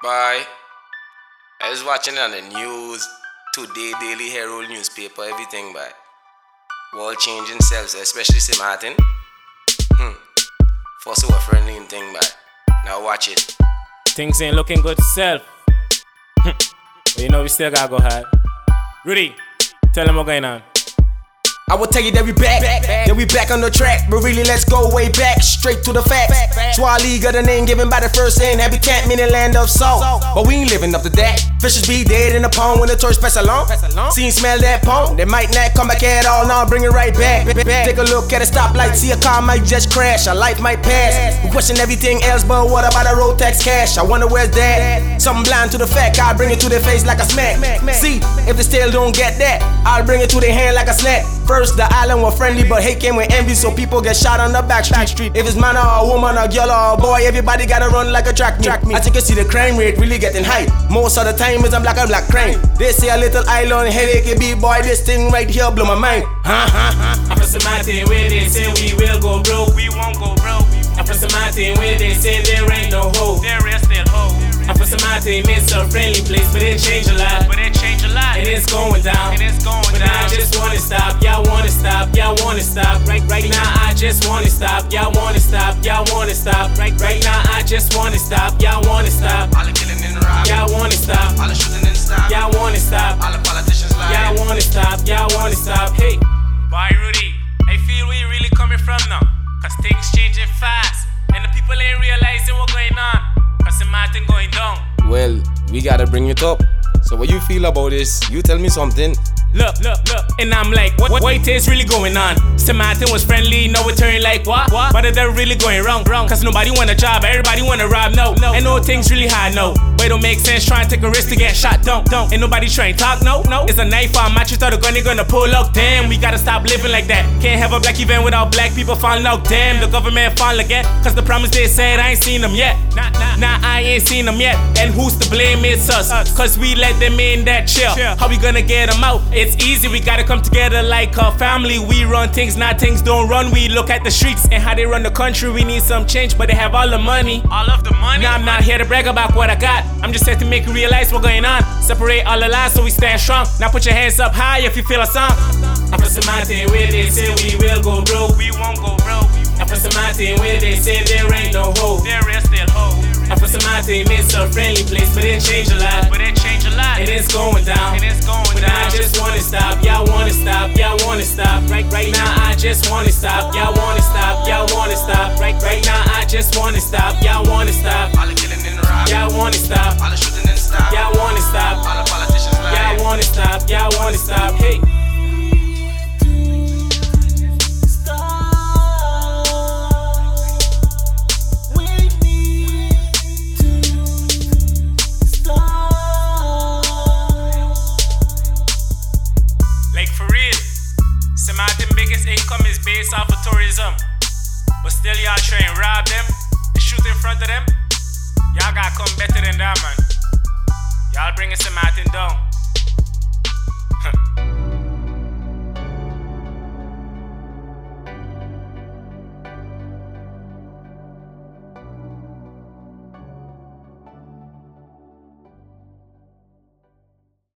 Bye. I was watching it on the news, today, Daily Herald newspaper, everything, but world changing selves, especially St. Martin. Hmm. For so a friendly thing, but now watch it. Things ain't looking good self. but you know we still gotta go hard. Rudy, tell them what's going on. I will tell you that we back, that we back on the track, but really let's go way back, straight to the facts. Soualiga a name given by the first in habitat, meaning land of salt. But we ain't living up to that. Fishes be dead in the pond when the tourists pass along. See smell that pond, they might not come back at all. Now bring it right back. Take a look at a stoplight, see a car might just crash, a life might pass. We question everything else, but what about a road tax cash? I wonder where's that? Something blind to the fact, I'll bring it to their face like a smack. See, if they still don't get that, I'll bring it to their hand like a snack. First, the island was friendly, but hate came with envy, so people get shot on the back street. If it's man or a woman, a girl or a boy, everybody gotta run like a track meet. I think you see the crime rate really getting high. Most of the time, it's a black and black crime. They say a little island headache, it be boy, this thing right here blow my mind. Huh, huh, huh. I'm from mountain where they say we will go broke, we won't go broke. I'm from mountain where they say there ain't no hope, there mountain, it's a friendly place, but it changed a lot. But it changed a lot. And it's going down. And it's going but down. I just wanna stop, y'all wanna stop, y'all wanna stop. Right, right now I just wanna stop, y'all wanna stop, y'all wanna stop. Right, right now I just wanna stop, y'all wanna stop. All the killing and robbing. Y'all wanna stop, All the shooting and stopping. y'all wanna stop. All the politicians lying. Y'all wanna stop, y'all wanna stop. We gotta bring it up. So what you feel about this? You tell me something. look, look, look. And I'm like, what, what, what is really going on? St. Martin was friendly, now it turned like what? What? But they're really going wrong, wrong. Cause nobody want a job, everybody want to rob, no, no. And no things really hard, no. It don't make sense trying to take a risk to get shot, don't, don't. Ain't nobody trying to talk, no, no. It's a knife on match, you thought a gun, they gonna pull up. Damn, we gotta stop living like that. Can't have a black event without black people falling out. Damn, the government fall again. Cause the promise they said, I ain't seen them yet. Nah, nah, nah, I ain't seen them yet. And who's to blame? It's us. Cause we let them in that chill. How we gonna get them out? It's easy, we gotta come together like a family. We run things, not things don't run. We look at the streets and how they run the country. We need some change, but they have all the money. All of the money. Now I'm not here to brag about what I got. I'm just here to make you realize what's going on. Separate all the lies so we stand strong. Now put your hands up high if you feel a song. I'm from mountain where they say we will go broke. We won't go broke. I'm from mountain where they say there ain't no hope. There is still hope. I'm from mountain, it's a friendly place, but it changed a lot. But it changed a lot. And it's going down. And it's going But I just wanna stop, y'all wanna stop, y'all wanna stop. Right, right now I just wanna stop, y'all wanna stop, y'all wanna stop. Right, right now I just wanna stop, y'all wanna stop, y'all wanna stop, All the shooting and stopping. y'all wanna stop, All the politicians lying. y'all wanna stop, y'all wanna stop. Hey. Like for real. St. Martin biggest income is based off of tourism. But still y'all try and rob them front of them.